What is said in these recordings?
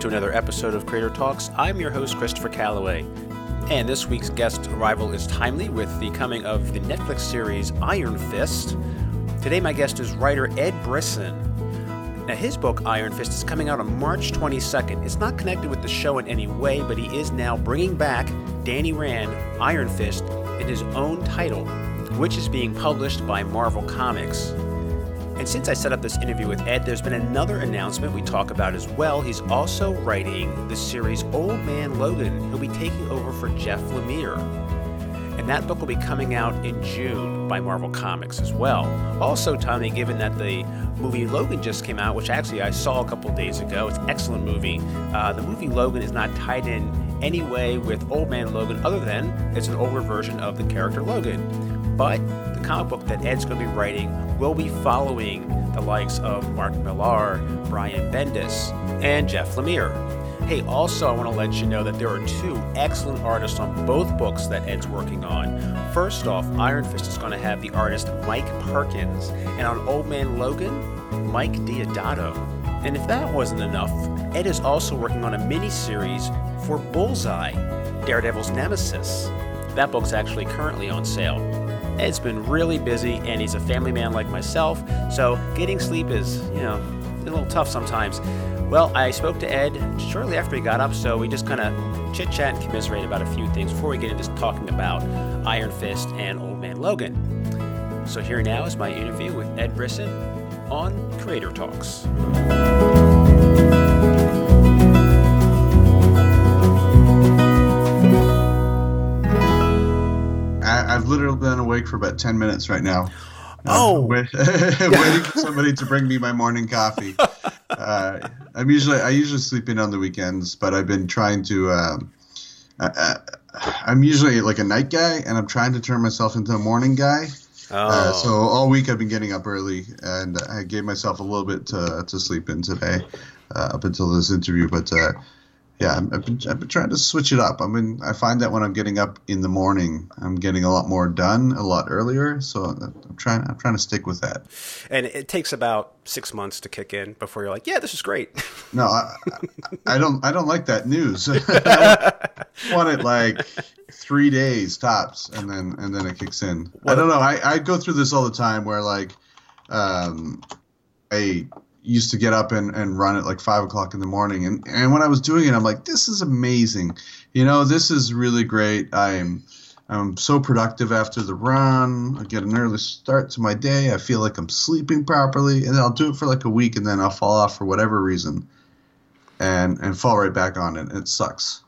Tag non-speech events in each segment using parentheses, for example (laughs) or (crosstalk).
to another episode of Creator Talks. I'm your host, Christopher Calloway. And this week's guest arrival is timely with the coming of the Netflix series Iron Fist. Today, my guest is writer Ed Brisson. Now, his book, Iron Fist, is coming out on March 22nd. It's not connected with the show in any way, but he is now bringing back Danny Rand, Iron Fist, in his own title, which is being published by Marvel Comics. And since I set up this interview with Ed, there's been another announcement we talk about as well. He's also writing the series Old Man Logan. He'll be taking over for Jeff Lemire. And that book will be coming out in June by Marvel Comics as well. Also, Tommy, given that the movie Logan just came out, which actually I saw a couple days ago, it's an excellent movie. Uh, the movie Logan is not tied in any way with Old Man Logan, other than it's an older version of the character Logan. But the comic book that Ed's going to be writing will be following the likes of Mark Millar, Brian Bendis, and Jeff Lemire. Hey, also, I want to let you know that there are two excellent artists on both books that Ed's working on. First off, Iron Fist is going to have the artist Mike Perkins, and on Old Man Logan, Mike Deodato. And if that wasn't enough, Ed is also working on a mini series for Bullseye, Daredevil's Nemesis. That book's actually currently on sale. Ed's been really busy and he's a family man like myself, so getting sleep is, you know, a little tough sometimes. Well, I spoke to Ed shortly after he got up, so we just kind of chit chat and commiserate about a few things before we get into talking about Iron Fist and Old Man Logan. So here now is my interview with Ed Brisson on Creator Talks. Literally been awake for about 10 minutes right now. Oh, (laughs) (laughs) waiting for somebody to bring me my morning coffee. Uh, I'm usually I usually sleep in on the weekends, but I've been trying to. Um, I, am usually like a night guy, and I'm trying to turn myself into a morning guy. Oh. Uh, so all week I've been getting up early, and I gave myself a little bit to, to sleep in today, uh, up until this interview. But uh, yeah, I've been, I've been trying to switch it up. I mean, I find that when I'm getting up in the morning, I'm getting a lot more done a lot earlier. So I'm trying, I'm trying to stick with that. And it takes about six months to kick in before you're like, yeah, this is great. (laughs) No, I, I don't, I don't like that news. (laughs) I (laughs) want it like three days tops, and then and then it kicks in. What? I don't know. I, I go through this all the time where like, um, a used to get up and, and run at like five o'clock in the morning. And, and when I was doing it, I'm like, this is amazing. You know, this is really great. I'm, I'm so productive after the run. I get an early start to my day. I feel like I'm sleeping properly. And I'll do it for like a week and then I'll fall off for whatever reason and, and fall right back on it. It sucks.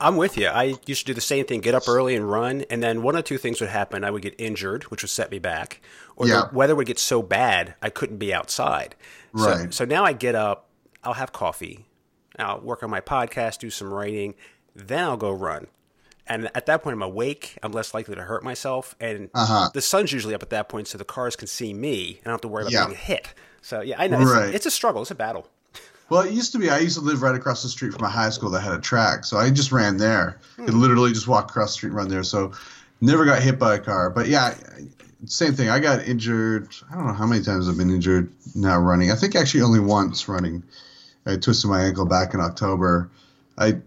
I'm with you. I used to do the same thing, get up early and run, and then one or two things would happen. I would get injured, which would set me back, or yeah. the weather would get so bad I couldn't be outside. Right. So, so now I get up, I'll have coffee, I'll work on my podcast, do some writing, then I'll go run. And at that point, I'm awake. I'm less likely to hurt myself, and uh-huh. the sun's usually up at that point, so the cars can see me, and I don't have to worry about yeah. being hit. So yeah, I know right. it's, it's a struggle. It's a battle. Well, it used to be. I used to live right across the street from a high school that had a track, so I just ran there. Hmm. Could literally just walk across the street and run there. So never got hit by a car. But yeah, same thing. I got injured. I don't know how many times I've been injured now running. I think actually only once running. I twisted my ankle back in October. I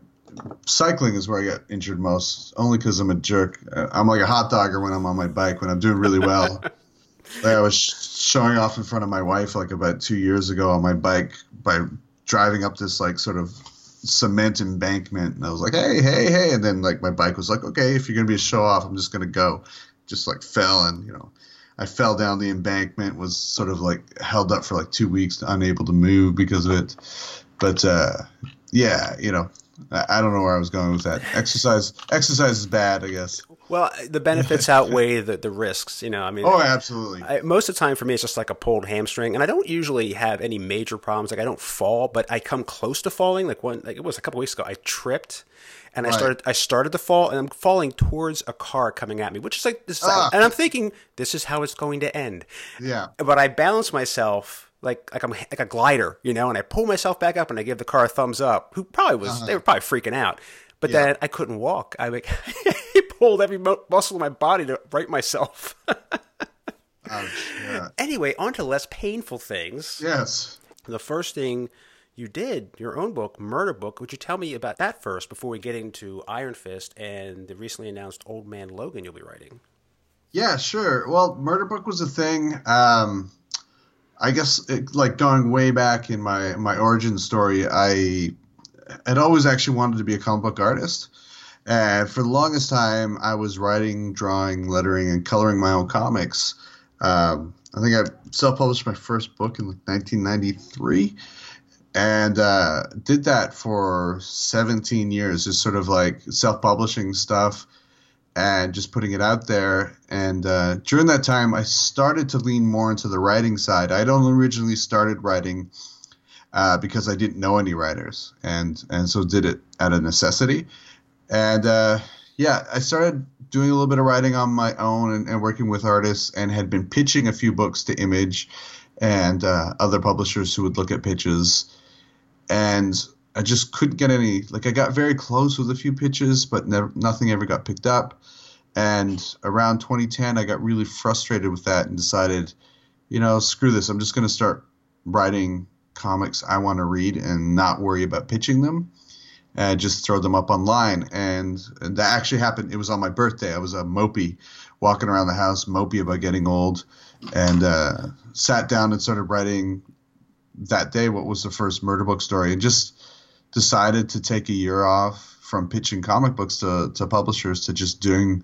cycling is where I got injured most, only because I'm a jerk. Uh, I'm like a hot dogger when I'm on my bike when I'm doing really well. (laughs) like I was showing off in front of my wife like about two years ago on my bike by driving up this like sort of cement embankment, and I was like, hey, hey, hey, and then like my bike was like, okay, if you're gonna be a show off, I'm just gonna go just like fell and you know I fell down. The embankment was sort of like held up for like two weeks unable to move because of it. But uh, yeah you know I, don't know where I was going with that. Exercise exercise is bad I guess. Well the benefits (laughs) outweigh the, the risks you know I mean oh absolutely. I, most of the time for me it's just like a pulled hamstring. And I don't usually have any major problems. Like I don't fall but I come close to falling. Like one like it was a couple weeks ago. I tripped and right. I started I started to fall, and I'm falling towards a car coming at me, which is like this, is ah. and I'm thinking this is how it's going to end. Yeah. But I balance myself like like I'm like a glider, you know, and I pull myself back up and I give the car a thumbs up. Who probably was uh-huh. they were probably freaking out, but yeah. then I couldn't walk. I like (laughs) pulled every muscle in my body to right myself. Yeah. (laughs) Anyway, on to less painful things. Yes. The first thing you did your own book, Murder Book. Would you tell me about that first before we get into Iron Fist and the recently announced Old Man Logan you'll be writing? Yeah, sure. Well, Murder Book was a thing. Um, I guess it, like going way back in my my origin story, I had always actually wanted to be a comic book artist. And for the longest time, I was writing, drawing, lettering, and coloring my own comics. Um, I think I self-published my first book in like 1993, and uh, did that for 17 years, just sort of like self-publishing stuff and just putting it out there. And uh, during that time, I started to lean more into the writing side. I'd only originally started writing uh, because I didn't know any writers, and and so did it out of necessity. And uh, yeah, I started doing a little bit of writing on my own and, and, working with artists, and had been pitching a few books to Image and uh, other publishers who would look at pitches. And I just couldn't get any. Like I got very close with a few pitches, but never, nothing ever got picked up. And around 2010, I got really frustrated with that and decided, you know, screw this. I'm just going to start writing comics I want to read and not worry about pitching them and just throw them up online. And, and that actually happened. It was on my birthday. I was a mopey walking around the house, mopey about getting old, and uh, sat down and started writing that day what was the first murder book story and just decided to take a year off from pitching comic books to, to publishers to just doing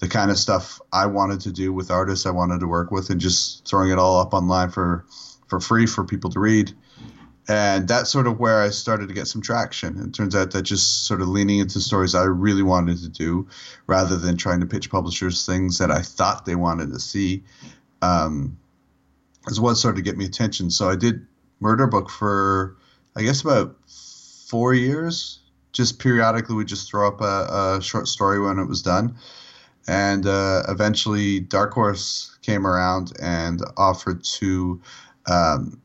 the kind of stuff I wanted to do with artists I wanted to work with and just throwing it all up online for for free for people to read. And that's sort of where I started to get some traction. It turns out that just sort of leaning into stories I really wanted to do rather than trying to pitch publishers things that I thought they wanted to see um, is what started to get me attention. So I did Murder Book for, I guess, about four years. Just periodically, we just throw up a, a short story when it was done. And uh, eventually, Dark Horse came around and offered to um,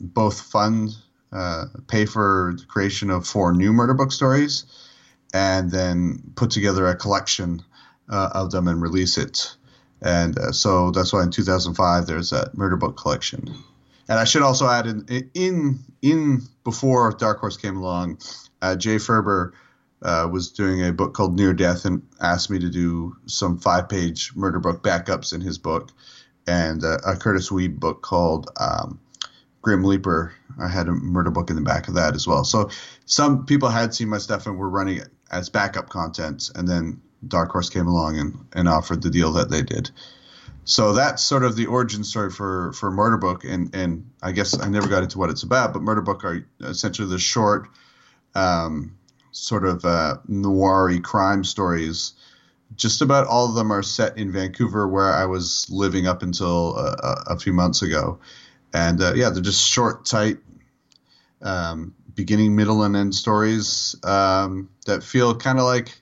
both fund, uh, pay for the creation of four new murder book stories, and then put together a collection uh, of them and release it. And uh, so that's why in 2005 there's that murder book collection. And I should also add in in in before Dark Horse came along, uh, Jay Faerber uh, was doing a book called Near Death and asked me to do some five page murder book backups in his book, and uh, a Kurtis Wiebe book called um, Grim Leaper. I had a murder book in the back of that as well. So some people had seen my stuff and were running it as backup content, and then Dark Horse came along and, and offered the deal that they did. So that's sort of the origin story for for Murder Book, and and I guess I never got into what it's about, but Murder Book are essentially the short, um, sort of uh, noir crime stories. Just about all of them are set in Vancouver, where I was living up until uh, a few months ago, and uh, yeah, they're just short, tight, um, beginning, middle, and end stories um, that feel kind of like,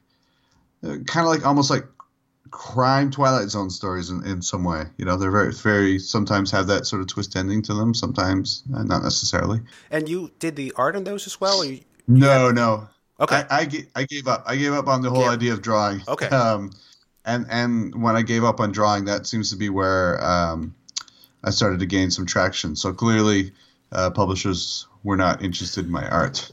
kind of like almost like crime Twilight Zone stories in, in some way. You know, they're very, very sometimes have that sort of twist ending to them. Sometimes uh, not necessarily. And you did the art on those as well? You, no, had... no. Okay. I, I, I, gave up. I gave up on the whole idea of drawing. Okay. (laughs) Um, and and when I gave up on drawing, that seems to be where um, I started to gain some traction. So clearly, uh, publishers were not interested in my art.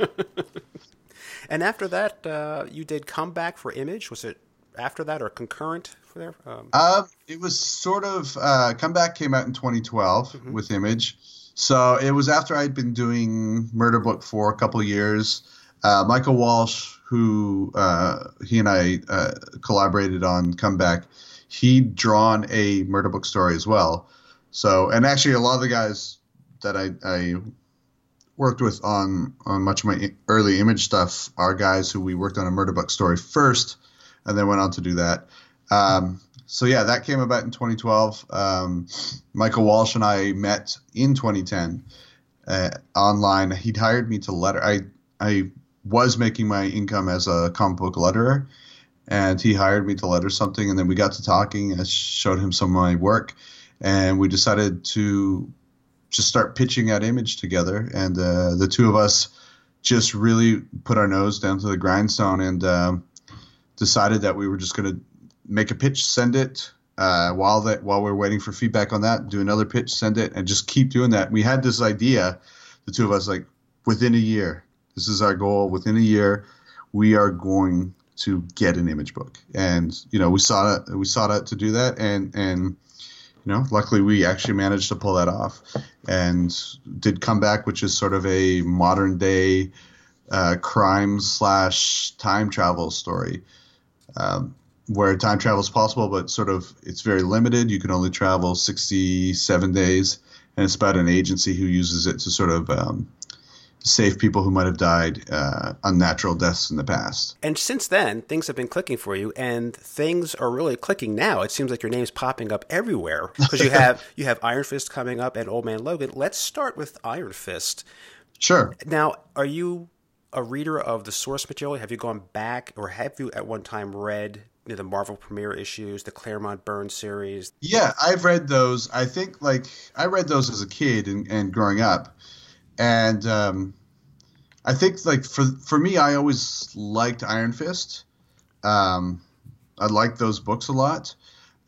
(laughs) and after that, uh, you did Comeback for Image. Was it after that or concurrent for there? Um, uh, it was sort of uh, Comeback came out in 2012 mm-hmm. with Image. So it was after I'd been doing Murder Book for a couple of years. Uh, Michael Walsh, who uh, he and I uh, collaborated on Comeback, he'd drawn a Murder Book story as well. So, and actually, a lot of the guys that I, I worked with on on much of my early image stuff are guys who we worked on a murder book story first, and then went on to do that. Um, so yeah, that came about in 2012. Um, Michael Walsh and I met in 2010 uh, online. He'd hired me to letter. I I was making my income as a comic book letterer, and he hired me to letter something. And then we got to talking. I showed him some of my work and we decided to just start pitching out image together. And uh, the two of us just really put our nose down to the grindstone and um, decided that we were just going to make a pitch, send it. Uh, while that while we are waiting for feedback on that, do another pitch, send it, and just keep doing that. We had this idea, the two of us, like within a year. This is our goal. Within a year, we are going to get an image book, and you know we saw it. We sought out to do that, and and you know, luckily we actually managed to pull that off, and did come back, which is sort of a modern day uh, crime slash time travel story. Um, where time travel is possible, but sort of it's very limited. You can only travel 67 days, and it's about an agency who uses it to sort of um, save people who might have died uh, unnatural deaths in the past. And since then, things have been clicking for you, and things are really clicking now. It seems like your name's popping up everywhere because you have you have Iron Fist coming up and Old Man Logan. Let's start with Iron Fist. Sure. Now, are you a reader of the source material? Have you gone back, or have you at one time read you know, the Marvel premiere issues, the Claremont Burns series? Yeah, I've read those. I think like I read those as a kid and, and growing up, and um, I think like for for me, I always liked Iron Fist. Um, I liked those books a lot,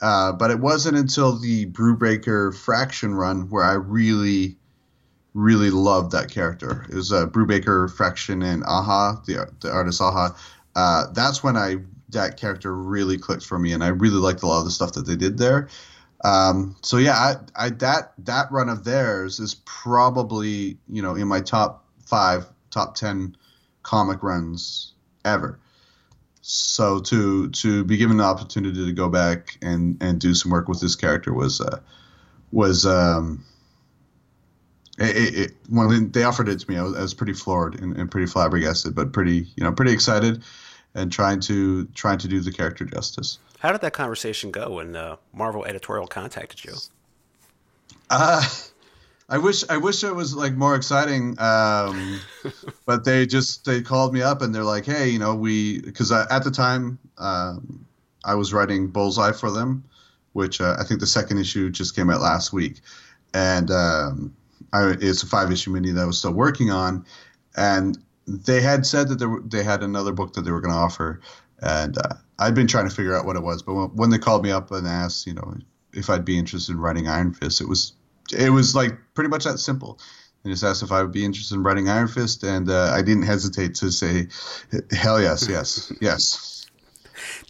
uh, but it wasn't until the Brubaker Fraction run where I really really loved that character. It was a uh, Brubaker Fraction and Aja, the the artist Aja. Uh, that's when I that character really clicked for me, and I really liked a lot of the stuff that they did there. Um, so yeah, I, I that that run of theirs is probably you know in my top five, top ten comic runs ever. So to to be given the opportunity to go back and and do some work with this character was uh, was um, it, it, when they offered it to me, I was, I was pretty floored and, and, pretty flabbergasted, but pretty you know pretty excited and trying to trying to do the character justice. How did that conversation go when uh, Marvel editorial contacted you? Uh, I wish I wish it was like more exciting, um, (laughs) but they just they called me up and they're like, hey, you know, we because at the time um, I was writing Bullseye for them, which uh, I think the second issue just came out last week, and um, I, it's a five issue mini that I was still working on, and they had said that were, they had another book that they were going to offer, and uh, I'd been trying to figure out what it was. But when, when, they called me up and asked, you know, if I'd be interested in writing Iron Fist, it was it was like pretty much that simple. They just asked if I would be interested in writing Iron Fist, and uh, I didn't hesitate to say, "Hell yes, yes, (laughs) yes."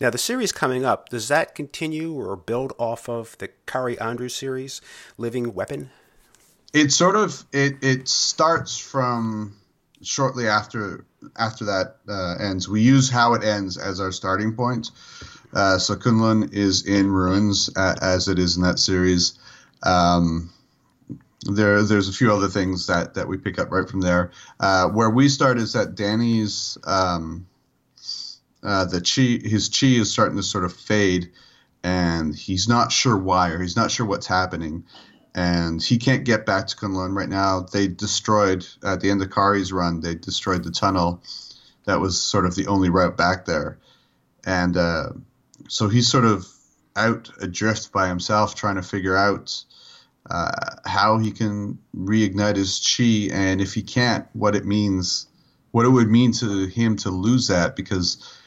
Now, the series coming up, does that continue or build off of the Kaare Andrews series, Living Weapon? It sort of it it starts from shortly after after that uh, ends. We use how it ends as our starting point. Uh, so Kunlun is in ruins uh, as it is in that series. Um, there, there's a few other things that, that we pick up right from there. Uh, where we start is that Danny's um, uh, the chi his chi is starting to sort of fade, and he's not sure why or he's not sure what's happening and he can't get back to Kunlun right now. They destroyed at the end of Kaare's run. They destroyed the tunnel that was sort of the only route back there, and uh, so he's sort of out adrift by himself, trying to figure out uh, how he can reignite his chi, and if he can't, what it means, what it would mean to him to lose that, because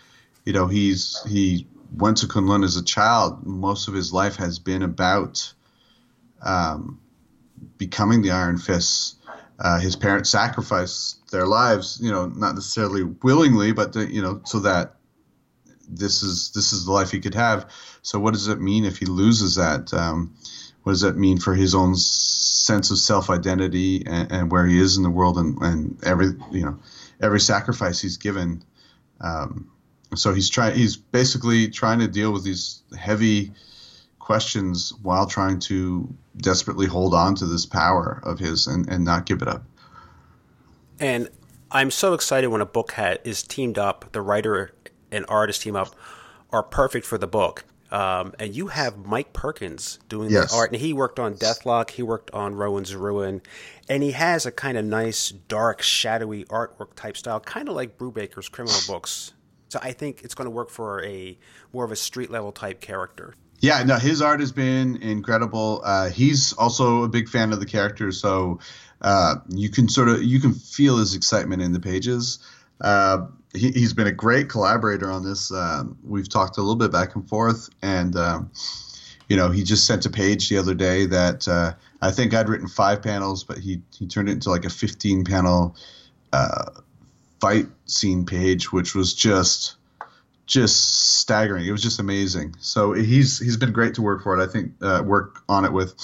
you know he's he went to Kunlun as a child. Most of his life has been about um, becoming the Iron Fists. Uh, his parents sacrificed their lives, you know, not necessarily willingly, but to, you know, so that this is this is the life he could have. So, what does it mean if he loses that? Um, what does that mean for his own sense of self identity and, and, where he is in the world and, and every you know every sacrifice he's given? Um, so he's trying. He's basically trying to deal with these heavy questions while trying to desperately hold on to this power of his and, and not give it up. And I'm so excited when a book hat is teamed up, the writer and artist team up are perfect for the book. Um, and you have Mike Perkins doing yes. the art, and he worked on Deathlok, he worked on Rowan's Ruin, and he has a kind of nice, dark, shadowy artwork type style, kind of like Brubaker's criminal books. So I think it's going to work for a more of a street level type character. Yeah, no, his art has been incredible. Uh, he's also a big fan of the character, so uh, you can sort of you can feel his excitement in the pages. Uh, he, has been a great collaborator on this. Um, we've talked a little bit back and forth, and um, you know, he just sent a page the other day that uh, I think I'd written five panels, but he he turned it into like a 15 panel uh, fight scene page, which was just just staggering. It was just amazing. So he's he's been great to work for it. I think uh, work on it with,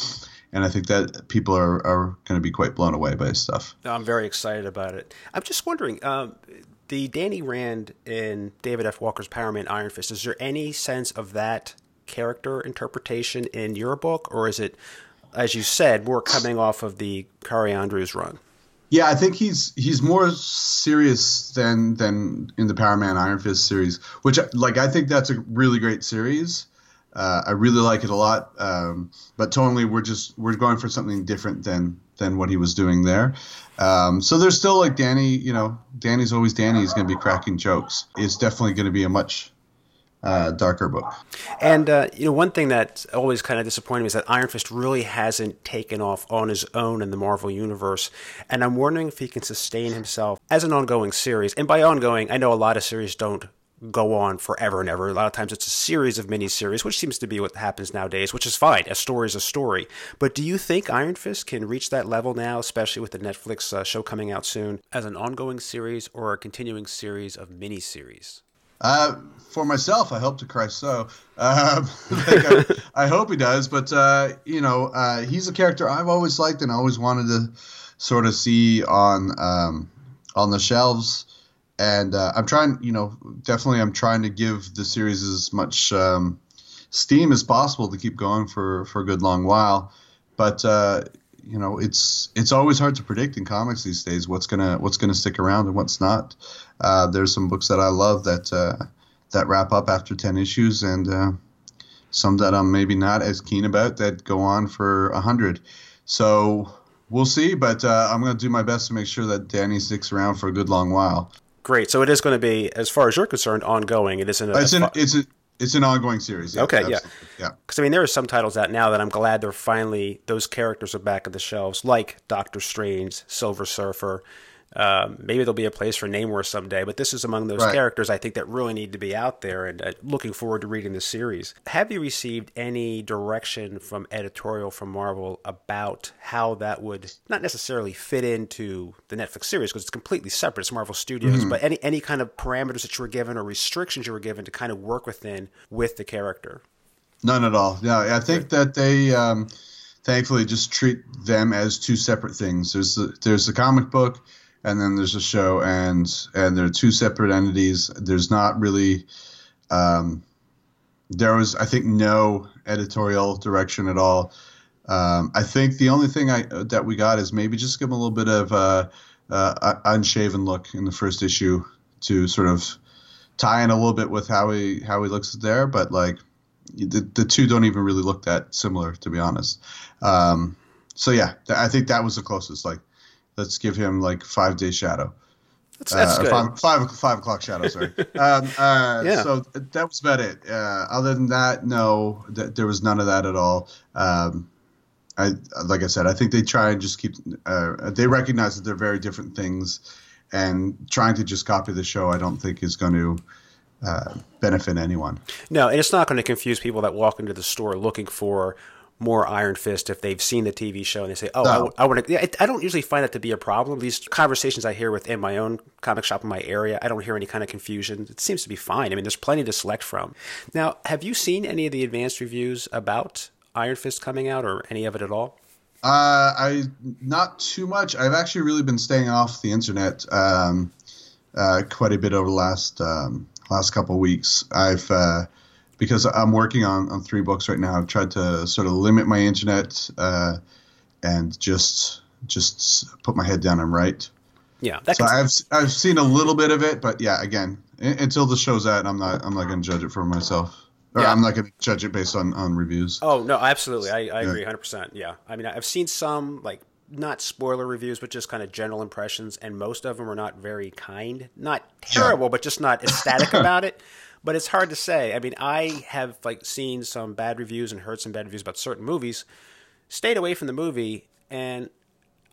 and I think that people are are going to be quite blown away by his stuff. I'm very excited about it. I'm just wondering. Um, the Danny Rand in David F. Walker's Power Man Iron Fist, is there any sense of that character interpretation in your book, or is it, as you said, more coming off of the Kaare Andrews run? Yeah, I think he's he's more serious than than in the Power Man Iron Fist series, which like I think that's a really great series. Uh, I really like it a lot, um, but tonally we're just we're going for something different than than what he was doing there. Um, so there's still like Danny, you know, Danny's always Danny. He's going to be cracking jokes. It's definitely going to be a much uh, darker book. And uh, you know, one thing that's always kind of disappointing me is that Iron Fist really hasn't taken off on his own in the Marvel universe. And I'm wondering if he can sustain himself as an ongoing series. And by ongoing, I know a lot of series don't go on forever and ever. A lot of times it's a series of miniseries, which seems to be what happens nowadays, which is fine. A story is a story. But do you think Iron Fist can reach that level now, especially with the Netflix uh, show coming out soon, as an ongoing series or a continuing series of miniseries? Uh, for myself, I hope to Christ so. Uh, (laughs) like I, I, hope he does, but uh, you know, uh, he's a character I've always liked and always wanted to sort of see on um, on the shelves and uh, I'm trying, you know, definitely I'm trying to give the series as much um, steam as possible to keep going for for a good long while. But uh, you know, it's it's always hard to predict in comics these days what's gonna what's gonna stick around and what's not. Uh, there's some books that I love that uh, that wrap up after ten issues, and uh, some that I'm maybe not as keen about that go on for a hundred. So we'll see, but uh, I'm going to do my best to make sure that Danny sticks around for a good long while. Great. So it is going to be, as far as you're concerned, ongoing. It isn't. A, it's an it's a, it's an ongoing series. Yes, okay, absolutely. yeah, yeah. Because I mean, there are some titles out now that I'm glad they're finally those characters are back at the shelves, like Doctor Strange, Silver Surfer, um, maybe there'll be a place for Namor someday, but this is among those right. characters I think that really need to be out there. And uh, looking forward to reading the series. Have you received any direction from editorial from Marvel about how that would not necessarily fit into the Netflix series because it's completely separate. It's Marvel Studios, mm-hmm. but any any kind of parameters that you were given or restrictions you were given to kind of work within with the character? None at all. Yeah, I think that they. Um, thankfully, just treat them as two separate things. There's the, there's the comic book, and then there's a show, and and they're two separate entities. There's not really, um, there was I think no editorial direction at all. Um, I think the only thing I that we got is maybe just give him a little bit of a, a unshaven look in the first issue to sort of tie in a little bit with how he how he looks there, but like the the two don't even really look that similar to be honest. Um, so yeah, I think that was the closest. Like let's give him like five day shadow. That's, that's uh, good. Five, five, five o'clock shadow. Sorry. (laughs) um, uh, yeah. So that was about it. Uh, other than that, no, th- there was none of that at all. Um, I like I said, I think they try and just keep. Uh, they recognize that they're very different things, and trying to just copy the show, I don't think is going to. Uh, benefit anyone. No, and it's not going to confuse people that walk into the store looking for more Iron Fist if they've seen the TV show and they say, "Oh, no. I, I want to." Yeah, I don't usually find that to be a problem. These conversations I hear within my own comic shop in my area, I don't hear any kind of confusion. It seems to be fine. I mean, there's plenty to select from. Now, have you seen any of the advanced reviews about Iron Fist coming out, or any of it at all? Uh, I not too much. I've actually really been staying off the internet um, uh, quite a bit over the last um, last couple of weeks. I've uh, because I'm working on, on three books right now. I've tried to sort of limit my internet uh, and just just put my head down and write. Yeah, that's so I've I've seen a little bit of it, but yeah, again, until the show's out, I'm not I'm not going to judge it for myself. Or yeah. I'm not going to judge it based on, on reviews. Oh no, absolutely, I, I agree 100. percent Yeah, I mean, I've seen some like not spoiler reviews, but just kind of general impressions, and most of them are not very kind. Not terrible, yeah. but just not ecstatic (laughs) about it but it's hard to say. I mean, I have like seen some bad reviews and heard some bad reviews about certain movies, stayed away from the movie, and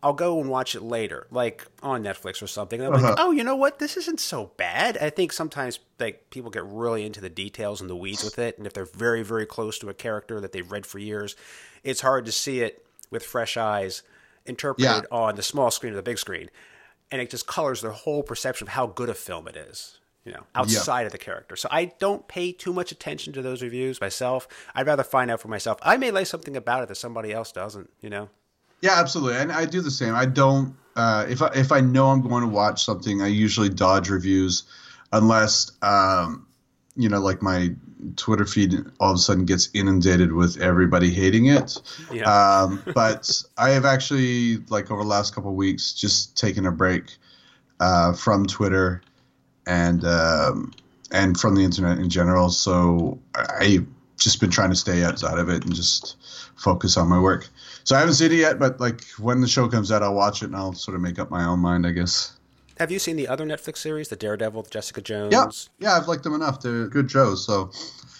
I'll go and watch it later, like on Netflix or something. And I'm uh-huh. like, oh, you know what? This isn't so bad. I think sometimes like people get really into the details and the weeds with it, and if they're very, very close to a character that they've read for years, it's hard to see it with fresh eyes interpreted yeah. on the small screen or the big screen. and it just colors their whole perception of how good a film it is. You know, outside of the character. So I don't pay too much attention to those reviews myself. I'd rather find out for myself. I may like something about it that somebody else doesn't. You know. Yeah, absolutely, and I do the same. I don't uh, if I if I know I'm going to watch something, I usually dodge reviews unless um, you know, like my Twitter feed all of a sudden gets inundated with everybody hating it. Yeah. Um, but (laughs) I have actually, like over the last couple of weeks, just taken a break uh, from Twitter and um, and from the internet in general. So I've just been trying to stay outside of it and just focus on my work. So I haven't seen it yet, but like when the show comes out, I'll watch it and I'll sort of make up my own mind, I guess. Have you seen the other Netflix series, the Daredevil, Jessica Jones? Yeah, yeah, I've liked them enough. They're good shows, so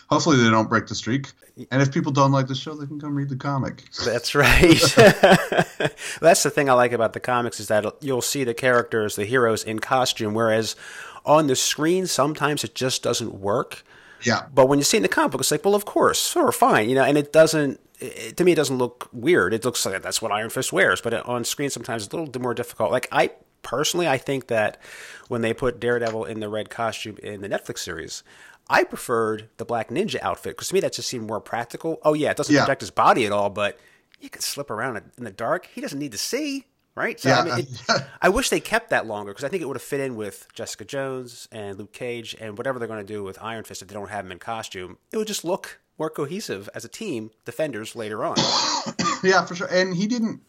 hopefully they don't break the streak. And if people don't like the show, they can come read the comic. That's right. (laughs) That's the thing I like about the comics is that you'll see the characters, the heroes in costume, whereas on the screen sometimes it just doesn't work. Yeah. But when you see in the comic book, it's like, well, of course, sure, fine, you know, and it doesn't. It, to me, it doesn't look weird. It looks like that's what Iron Fist wears, but on screen sometimes it's a little more difficult. Like I personally, I think that when they put Daredevil in the red costume in the Netflix series, I preferred the Black Ninja outfit because to me that just seemed more practical. Oh yeah, it doesn't yeah. protect his body at all, but you can slip around in the dark. He doesn't need to see, right? So, yeah. I, mean, it, (laughs) I wish they kept that longer because I think it would have fit in with Jessica Jones and Luke Cage and whatever they're going to do with Iron Fist if they don't have him in costume. It would just look more cohesive as a team, defenders later on. (coughs) yeah, for sure. And he didn't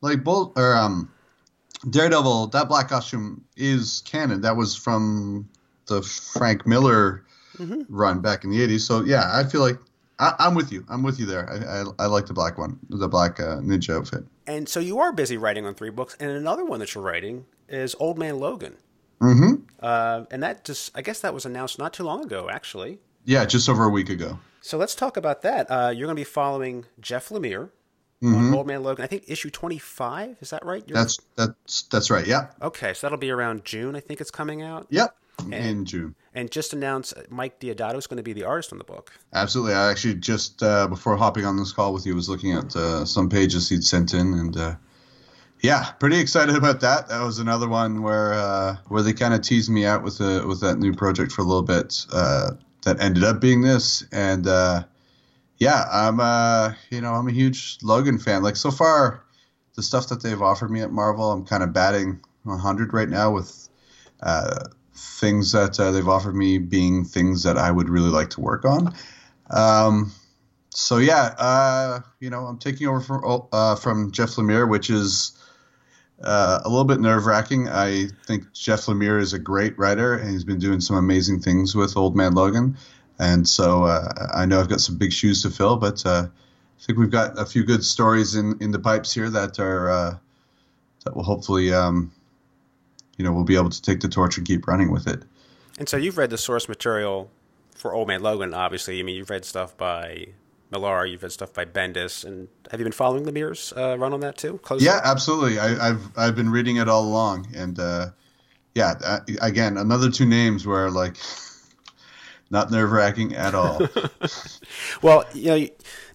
like both or um Daredevil, that black costume is canon. That was from the Frank Miller mm-hmm. run back in the 80s. So, yeah, I feel like I, am with you. I'm with you there. I, I, I, like the black one, the black uh, ninja outfit. And so you are busy writing on three books. And another one that you're writing is Old Man Logan. Mm-hmm. Uh, and that just, I guess that was announced not too long ago, actually. Yeah, just over a week ago. So let's talk about that. Uh, you're going to be following Jeff Lemire, mm-hmm. Old Man Logan. I think issue twenty five. Is that right? You're... That's that's that's right. Yeah. Okay, so that'll be around June. I think it's coming out. Yep. And, in June. And just announced Mike Deodato is going to be the artist on the book. Absolutely. I actually just uh, before hopping on this call with you was looking at uh, some pages he'd sent in and. Uh, yeah, pretty excited about that. That was another one where uh, where they kind of teased me out with the with that new project for a little bit. Uh, that ended up being this, and uh, yeah, I'm uh, you know, I'm a huge Logan fan. Like so far, the stuff that they've offered me at Marvel, I'm kind of batting 100 right now with uh, things that uh, they've offered me being things that I would really like to work on. Um, so yeah, uh, you know, I'm taking over from uh, from Jeff Lemire, which is uh, a little bit nerve wracking. I think Jeff Lemire is a great writer, and he's been doing some amazing things with Old Man Logan. And so uh, I know I've got some big shoes to fill, but uh, I think we've got a few good stories in, in the pipes here that are that will hopefully, um, you know, we'll be able to take the torch and keep running with it. And so you've read the source material for Old Man Logan, obviously. I mean, you've read stuff by Millar, you've read stuff by Bendis, and have you been following Lemire's uh, run on that too? Closely? Yeah, absolutely. I, have I've been reading it all along, and uh, yeah, uh, again, another two names where like (laughs) not nerve wracking at all. (laughs) well, you know,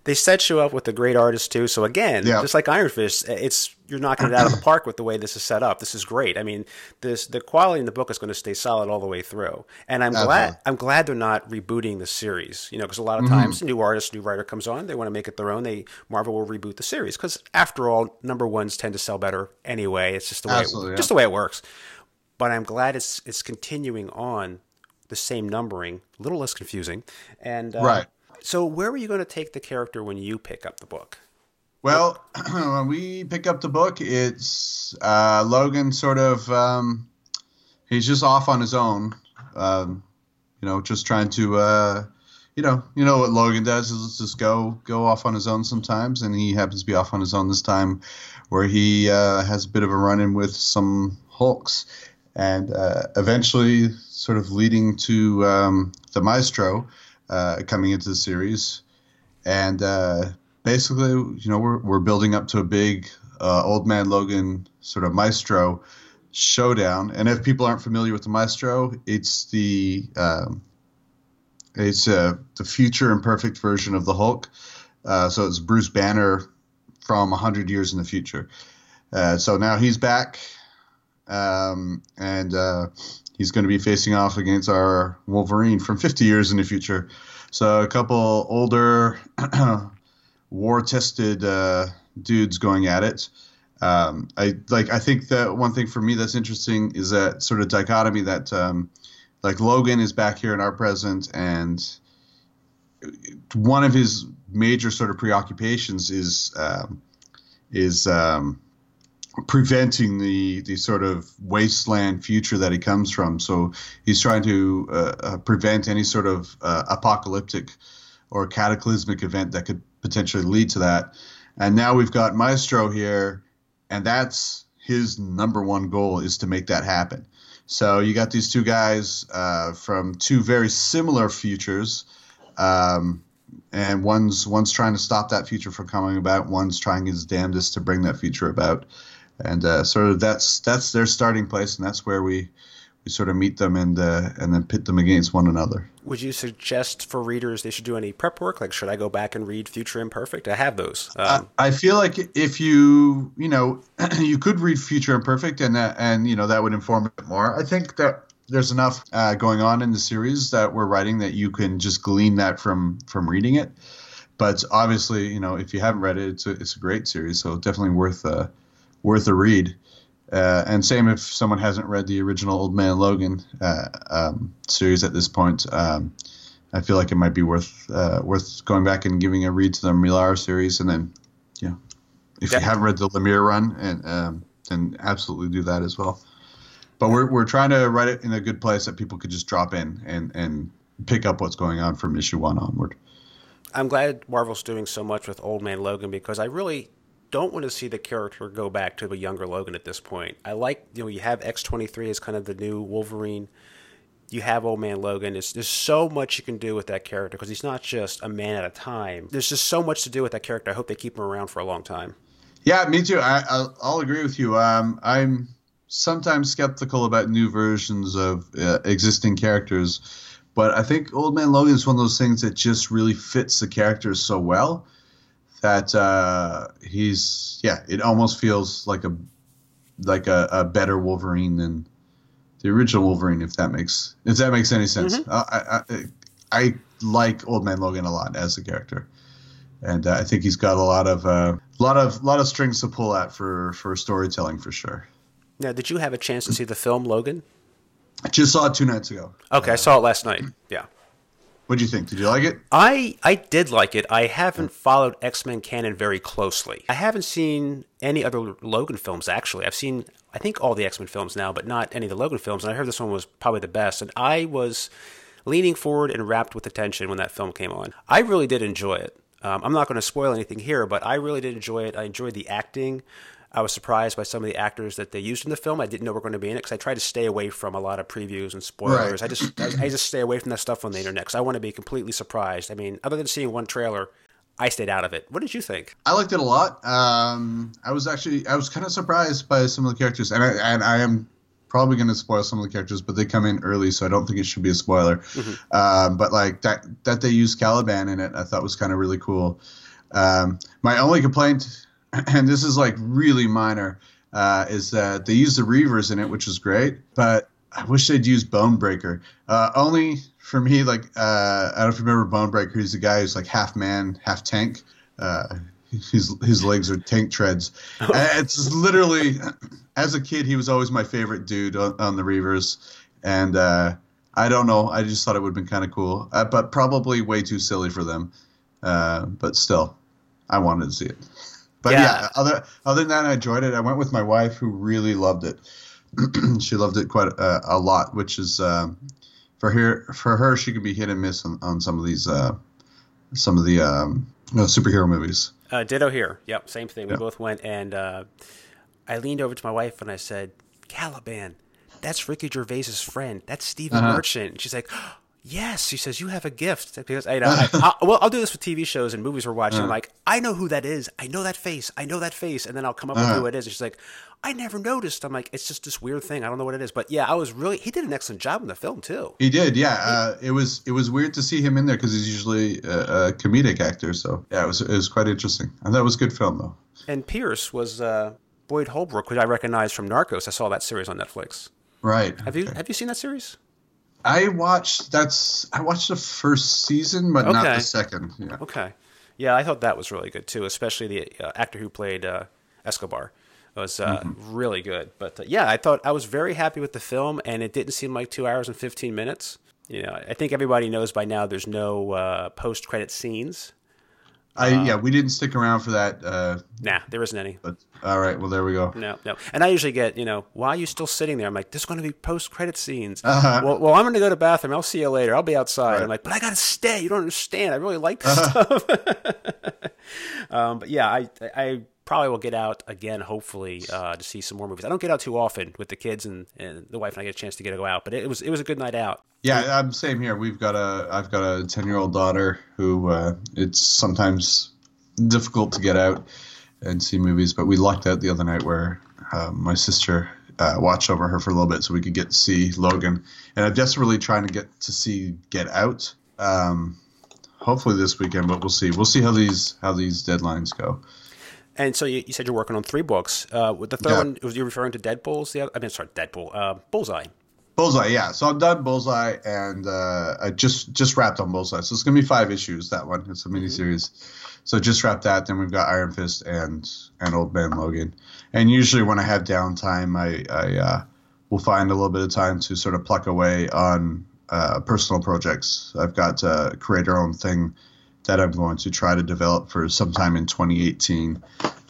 they set you up with a great artist too. So again, yeah. just like Iron Fist, it's you're knocking it out of the park with the way this is set up. This is great. I mean, this the quality in the book is going to stay solid all the way through. And I'm Absolutely. glad I'm glad they're not rebooting the series. You know, because a lot of mm-hmm. times mm-hmm. new artist, new writer comes on, they want to make it their own. They Marvel will reboot the series because after all, number ones tend to sell better anyway. It's just the way it, yeah. just the way it works. But I'm glad it's it's continuing on the same numbering, a little less confusing. And uh, right. So, where were you going to take the character when you pick up the book? Well, (clears throat) when we pick up the book, it's uh, Logan sort of um, he's just off on his own, um, you know, just trying to, uh, you know, you know what Logan does is just go go off on his own sometimes, and he happens to be off on his own this time, where he uh, has a bit of a run in with some Hulks, and uh, eventually sort of leading to um, the Maestro uh, coming into the series, and uh, basically, you know, we're we're building up to a big uh, Old Man Logan sort of Maestro showdown. And if people aren't familiar with the Maestro, it's the um, it's uh, the future imperfect version of the Hulk. Uh, so it's Bruce Banner from 100 years in the future. Uh, so now he's back um, and uh, he's going to be facing off against our Wolverine from 50 years in the future. So a couple older, (clears throat) war-tested uh, dudes going at it. Um, I like. I think that one thing for me that's interesting is that sort of dichotomy that um, like Logan is back here in our present, and one of his major sort of preoccupations is um, is um, preventing the the sort of wasteland future that he comes from. So he's trying to uh, uh, prevent any sort of uh, apocalyptic or cataclysmic event that could potentially lead to that. And now we've got Maestro here, and that's his number one goal is to make that happen. So you got these two guys uh, from two very similar futures. Um, and one's one's trying to stop that future from coming about. One's trying his damnedest to bring that future about, and uh, sort of that's that's their starting place, and that's where we we sort of meet them and uh, and then pit them against one another. Would you suggest for readers they should do any prep work? Like, should I go back and read Future Imperfect? I have those. Um, I, I feel like if you you know (clears throat) you could read Future Imperfect and that and you know that would inform it more. I think that there's enough uh, going on in the series that we're writing that you can just glean that from from reading it. But obviously, you know, if you haven't read it, it's a, it's a great series, so definitely worth uh, worth a read. Uh, and same if someone hasn't read the original Old Man Logan uh, um, series at this point, um, I feel like it might be worth uh, worth going back and giving a read to the Millar series, and then yeah, if you haven't read the Lemire run, and um, then absolutely do that as well. But we're we're trying to write it in a good place that people could just drop in and and pick up what's going on from issue one onward. I'm glad Marvel's doing so much with Old Man Logan because I really don't want to see the character go back to a younger Logan at this point. I like you know you have X23 as kind of the new Wolverine. You have Old Man Logan. There's, there's so much you can do with that character because he's not just a man at a time. There's just so much to do with that character. I hope they keep him around for a long time. Yeah, me too. I, I'll, I'll agree with you. Um, I'm sometimes skeptical about new versions of uh, existing characters, but I think Old Man Logan is one of those things that just really fits the character so well that uh, he's yeah, it almost feels like a like a, a, better Wolverine than the original Wolverine, if that makes if that makes any sense. Mm-hmm. I, I, I like Old Man Logan a lot as a character, and uh, I think he's got a lot of a uh, lot of lot of strings to pull at for for storytelling for sure. Now, did you have a chance to see the film Logan? I just saw it two nights ago. Okay, I saw it last night. Yeah. What do you think? Did you like it? I I did like it. I haven't followed X Men canon very closely. I haven't seen any other Logan films actually. I've seen I think all the X Men films now, but not any of the Logan films. And I heard this one was probably the best. And I was leaning forward and rapt with attention when that film came on. I really did enjoy it. Um, I'm not going to spoil anything here, but I really did enjoy it. I enjoyed the acting. I was surprised by some of the actors that they used in the film. I didn't know were going to be in it because I try to stay away from a lot of previews and spoilers. Right. I just I, just stay away from that stuff on the internet because I want to be completely surprised. I mean, other than seeing one trailer, I stayed out of it. What did you think? I liked it a lot. Um, I was actually I was kind of surprised by some of the characters, and I, and I am probably going to spoil some of the characters, but they come in early, so I don't think it should be a spoiler. Mm-hmm. Um, but like that that they used Caliban in it, I thought was kind of really cool. Um, my only complaint (clears throat) and this is like really minor, uh, is that they use the Reavers in it, which is great, but I wish they'd use Bonebreaker. Uh, only for me, like uh, I don't know if you remember Bonebreaker. He's the guy who's like half man, half tank. Uh, his his legs are tank treads. Oh. (laughs) it's literally, (clears throat) as a kid, he was always my favorite dude on, on the Reavers, and uh, I don't know. I just thought it would have been kind of cool, uh, but probably way too silly for them. Uh, but still, I wanted to see it. But yeah. yeah, other other than that, I enjoyed it. I went with my wife, who really loved it. (clears throat) she loved it quite a, a lot, which is um, for her. For her, she could be hit and miss on, on some of these uh, some of the um, superhero movies. Uh, ditto here. Yep, same thing. We yep. both went, and uh, I leaned over to my wife and I said, "Caliban, that's Ricky Gervais's friend. That's Stephen uh-huh. Merchant." she's like. Yes, she says you have a gift because I know. I, (laughs) I, well, I'll do this with TV shows and movies we're watching. Uh, I'm like, I know who that is. I know that face. I know that face, and then I'll come up uh, with who it is. And she's like, I never noticed. I'm like, it's just this weird thing. I don't know what it is, but yeah, I was really. He did an excellent job in the film too. He did, yeah. Uh, it was it was weird to see him in there because he's usually a, a, comedic actor. So yeah, it was it was quite interesting. And that was good film though. And Pierce was uh, Boyd Holbrook, which I recognize from Narcos. I saw that series on Netflix. Right. Have you have you seen that series? I watched that's I watched the first season, but not the second. Yeah. Okay. Yeah, I thought that was really good too, especially the uh, actor who played uh, Escobar was uh, really good. But uh, yeah, I thought I was very happy with the film, and it didn't seem like two hours and fifteen minutes. You know, I think everybody knows by now there's no uh, post credit scenes. I yeah, we didn't stick around for that. Uh, Nah, there isn't any. but all right, well there we go. No, no. And I usually get, you know, why are you still sitting there? I'm like, there's going to be post credit scenes. Uh-huh. Well, well, I'm going to go to the bathroom. I'll see you later. I'll be outside. Right. I'm like, but I got to stay. You don't understand. I really like this stuff. (laughs) um, but yeah, I, I probably will get out again, hopefully, uh, to see some more movies. I don't get out too often with the kids and, and the wife, and I get a chance to get to go out. But it was it was a good night out. Yeah, I'm same here. We've got a I've got a ten year old daughter who uh, it's sometimes difficult to get out and see movies, but we lucked out the other night where uh, my sister uh, watched over her for a little bit so we could get to see Logan. And I'm desperately trying to get to see Get Out. Um, hopefully this weekend, but we'll see. We'll see how these how these deadlines go. And so you, you said you're working on three books. Uh, with the third Yeah. one, was you referring to Deadpool's? The other, I mean, sorry, Deadpool. Uh, Bullseye. Bullseye, yeah. So I'm done Bullseye, and uh, I just just wrapped on Bullseye. So it's gonna be five issues. That one, it's a mini series. So just wrapped that. Then we've got Iron Fist and and Old Man Logan. And usually when I have downtime, I I uh, will find a little bit of time to sort of pluck away on uh, personal projects. I've got a creator own thing that I'm going to try to develop for sometime in 2018.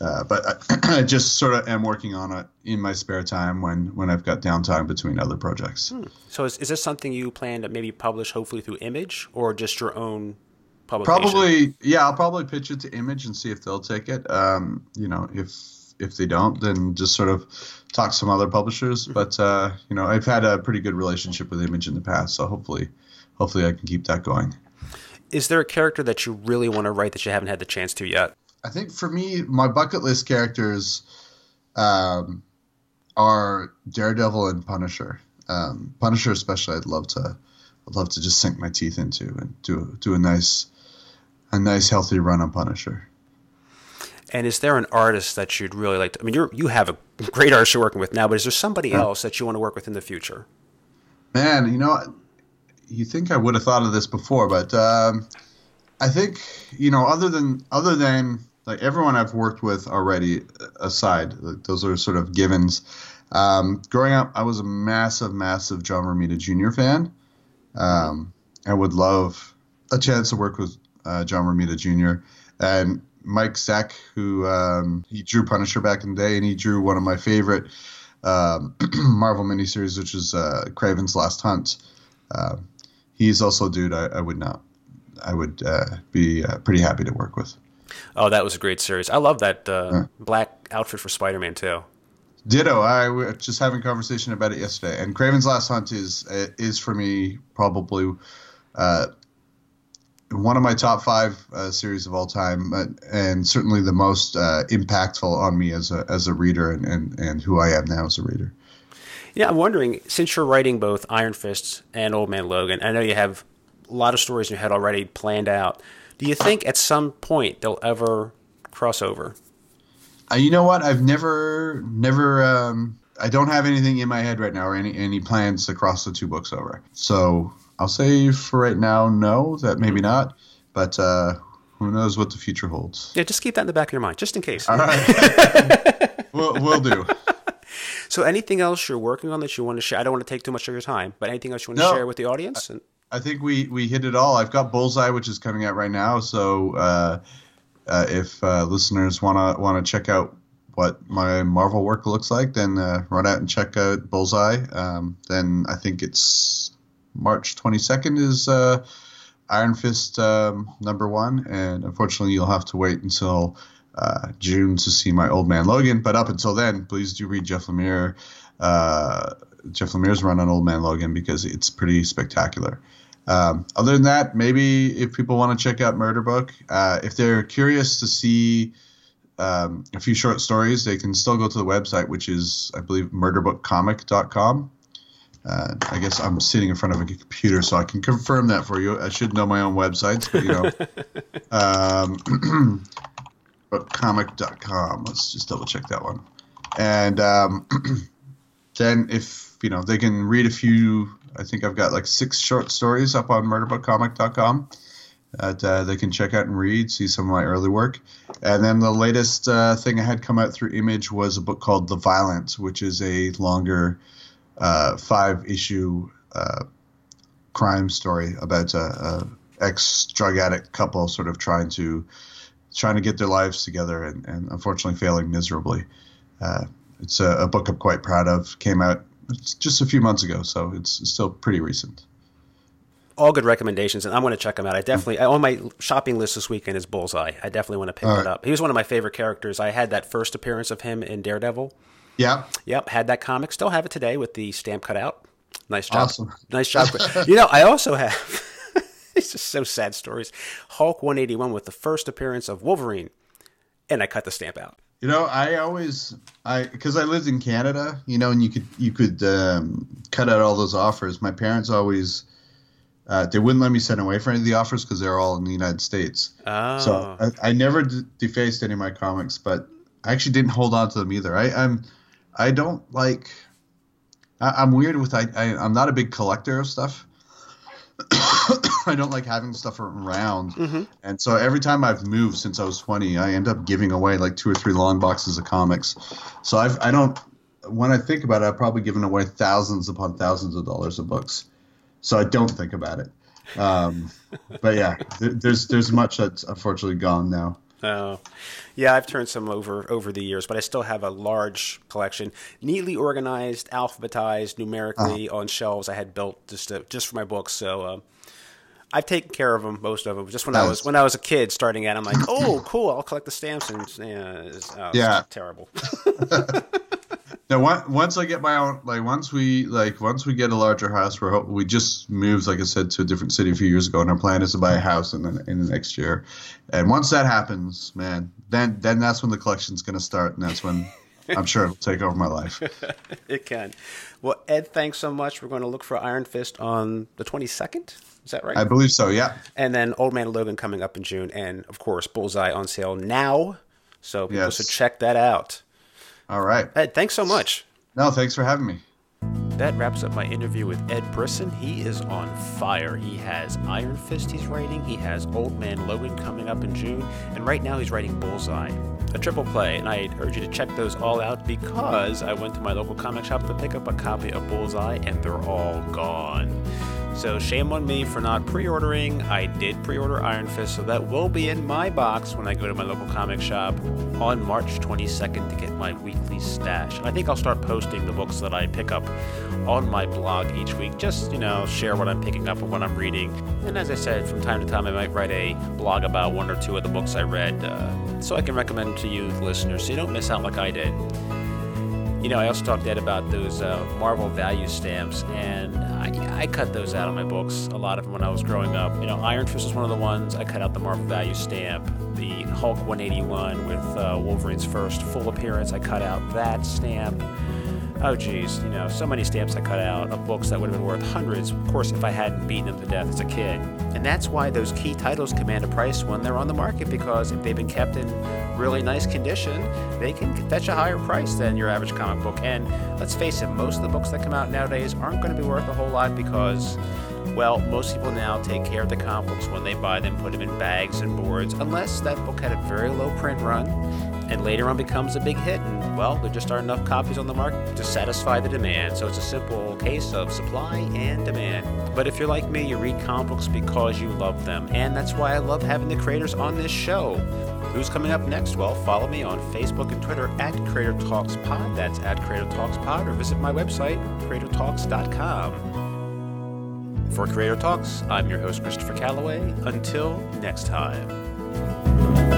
Uh, but I, (clears throat) I just sort of am working on it in my spare time when, when I've got downtime between other projects. So is, is this something you plan to maybe publish, hopefully through Image, or just your own publication? Probably, yeah. I'll probably pitch it to Image and see if they'll take it. Um, you know, if if they don't, then just sort of talk to some other publishers. But uh, you know, I've had a pretty good relationship with Image in the past, so hopefully, hopefully I can keep that going. Is there a character that you really want to write that you haven't had the chance to yet? I think for me, my bucket list characters um, are Daredevil and Punisher. Um, Punisher, especially, I'd love to, I'd love to just sink my teeth into and do do a nice, a nice healthy run on Punisher. And is there an artist that you'd really like to? I mean, you're, you have a great artist you're working with now, but is there somebody else that you want to work with in the future? Man, you know, you think I would have thought of this before, but um, I think you know, other than other than like everyone I've worked with already aside, like, those are sort of givens. Um, growing up, I was a massive, massive John Romita Jr. fan. Um, I would love a chance to work with uh, John Romita Jr. and Mike Zeck, who um, he drew Punisher back in the day, and he drew one of my favorite um, (clears throat) Marvel miniseries, which is uh, Kraven's Last Hunt. Uh, he's also a dude I, I would not, I would uh, be uh, pretty happy to work with. Oh, that was a great series. I love that uh, black outfit for Spider-Man too. Ditto. I was just having a conversation about it yesterday, and Kraven's Last Hunt is is for me probably uh, one of my top five uh, series of all time, uh, and certainly the most uh, impactful on me as a as a reader and, and, and who I am now as a reader. Yeah, I'm wondering since you're writing both Iron Fist and Old Man Logan, I know you have a lot of stories in your head already planned out. Do you think at some point they'll ever cross over? Uh, you know what? I've never never um, I don't have anything in my head right now or any any plans to cross the two books over. So I'll say for right now, no, that maybe not. But uh, who knows what the future holds? Yeah, just keep that in the back of your mind, just in case. All right, (laughs) we'll, we'll do. So, anything else you're working on that you want to share? I don't want to take too much of your time, but anything else you want to share with the audience? And, I think we we hit it all. I've got Bullseye, which is coming out right now. So uh, uh, if uh, listeners wanna wanna check out what my Marvel work looks like, then uh, run out and check out Bullseye. Um, then I think it's March 22nd is uh, Iron Fist um, number one, and unfortunately you'll have to wait until uh, June to see my Old Man Logan. But up until then, please do read Jeff Lemire. Uh, Jeff Lemire's run on Old Man Logan because it's pretty spectacular. Um, other than that, maybe if people want to check out Murder Book, uh, if they're curious to see um, a few short stories, they can still go to the website, which is, I believe, murderbookcomic.com. Uh, I guess I'm sitting in front of a computer, so I can confirm that for you. I should know my own websites, but you know, (laughs) um, (clears throat) comic.com. Let's just double check that one. and um, (clears throat) then if you know they can read a few. I think I've got like six short stories up on murderbookcomic.com that uh, they can check out and read, see some of my early work. And then the latest uh, thing I had come out through Image was a book called The Violence, which is a longer uh, five issue uh, crime story about a, a ex drug addict couple sort of trying to trying to get their lives together and, and unfortunately failing miserably. Uh, it's a, a, book I'm quite proud of. Came out just a few months ago, so it's, it's still pretty recent all good recommendations, and I'm going to check them out. I definitely on my shopping list this weekend is Bullseye. I definitely want to pick right. up. He was one of my favorite characters. I had that first appearance of him in Daredevil. Yeah. Yep. Had that comic. Still have it today with the stamp cut out. Nice job. Awesome. Nice job. (laughs) you know, I also have. It's just so sad stories. Hulk 181 with the first appearance of Wolverine, and I cut the stamp out. You know, I always I because I lived in Canada, you know, and you could you could um, cut out all those offers. My parents always uh, they wouldn't let me send away for any of the offers because they're all in the United States. Oh. So I, I never d- defaced any of my comics, but I actually didn't hold on to them either. I, I'm I don't like. I, am weird with I, I am not a big collector of stuff. I don't like having stuff around, mm-hmm. and so every time I've moved since I was 20, I end up giving away like two or three long boxes of comics. So I've I don't. When I think about it, I've probably given away thousands upon thousands of dollars of books so I don't think about it. Um, (laughs) but yeah, there's there's much that's unfortunately gone now. Oh, yeah, I've turned some over over the years, but I still have a large collection, neatly organized, alphabetized, numerically uh on shelves I had built just to, just for my books. So um, I've taken care of them, most of them. Just when I was when I was a kid starting out, I'm like, (clears throat) oh, cool, I'll collect the stamps, and yeah, it's, oh, yeah. terrible. (laughs) (laughs) Now, once I get my own, like once we like once we get a larger house, we're we just moved, like I said, to a different city a few years ago, and our plan is to buy a house in the, in the next year. And once that happens, man, then then that's when the collection's going to start, and that's when I'm sure it'll take over my life. (laughs) it can. Well, Ed, thanks so much. We're going to look for Iron Fist on the 22nd. Is that right? I believe so. Yeah. And then Old Man Logan coming up in June, and of course Bullseye on sale now. So people yes. should check that out. All right. Ed, thanks so much. No, thanks for having me. That wraps up my interview with Ed Brisson. He is on fire. He has Iron Fist he's writing, he has Old Man Logan coming up in June, and right now he's writing Bullseye, a triple play. And I urge you to check those all out because I went to my local comic shop to pick up a copy of Bullseye and they're all gone. So shame on me for not pre-ordering. I did pre-order Iron Fist, so that will be in my box when I go to my local comic shop on March 22nd to get my weekly stash. And I think I'll start posting the books that I pick up on my blog each week. Just, you know, share what I'm picking up and what I'm reading. And as I said, from time to time I might write a blog about one or two of the books I read uh, so I can recommend to you, listeners, so you don't miss out like I did. You know, I also talked Ed about those uh, Marvel value stamps, and I, I, cut those out of my books, a lot of them when I was growing up. You know, Iron Fist was one of the ones. I cut out the Marvel value stamp. The Hulk 181 with uh, Wolverine's first full appearance, I cut out that stamp oh geez, you know, so many stamps I cut out of books that would have been worth hundreds, of course, if I hadn't beaten them to death as a kid. And that's why those key titles command a price when they're on the market, because if they've been kept in really nice condition, they can fetch a higher price than your average comic book. And let's face it, most of the books that come out nowadays aren't going to be worth a whole lot because well, most people now take care of the comic books when they buy them, put them in bags and boards, unless that book had a very low print run and later on becomes a big hit. And well, there just aren't enough copies on the market to satisfy the demand. So it's a simple case of supply and demand. But if you're like me, you read comic books because you love them. And that's why I love having the creators on this show. Who's coming up next? Well, follow me on Facebook and Twitter at Creator Talks Pod. That's at Creator Talks Pod, or visit my website, creatortalks.com. For Creator Talks, I'm your host, Christopher Calloway. Until next time.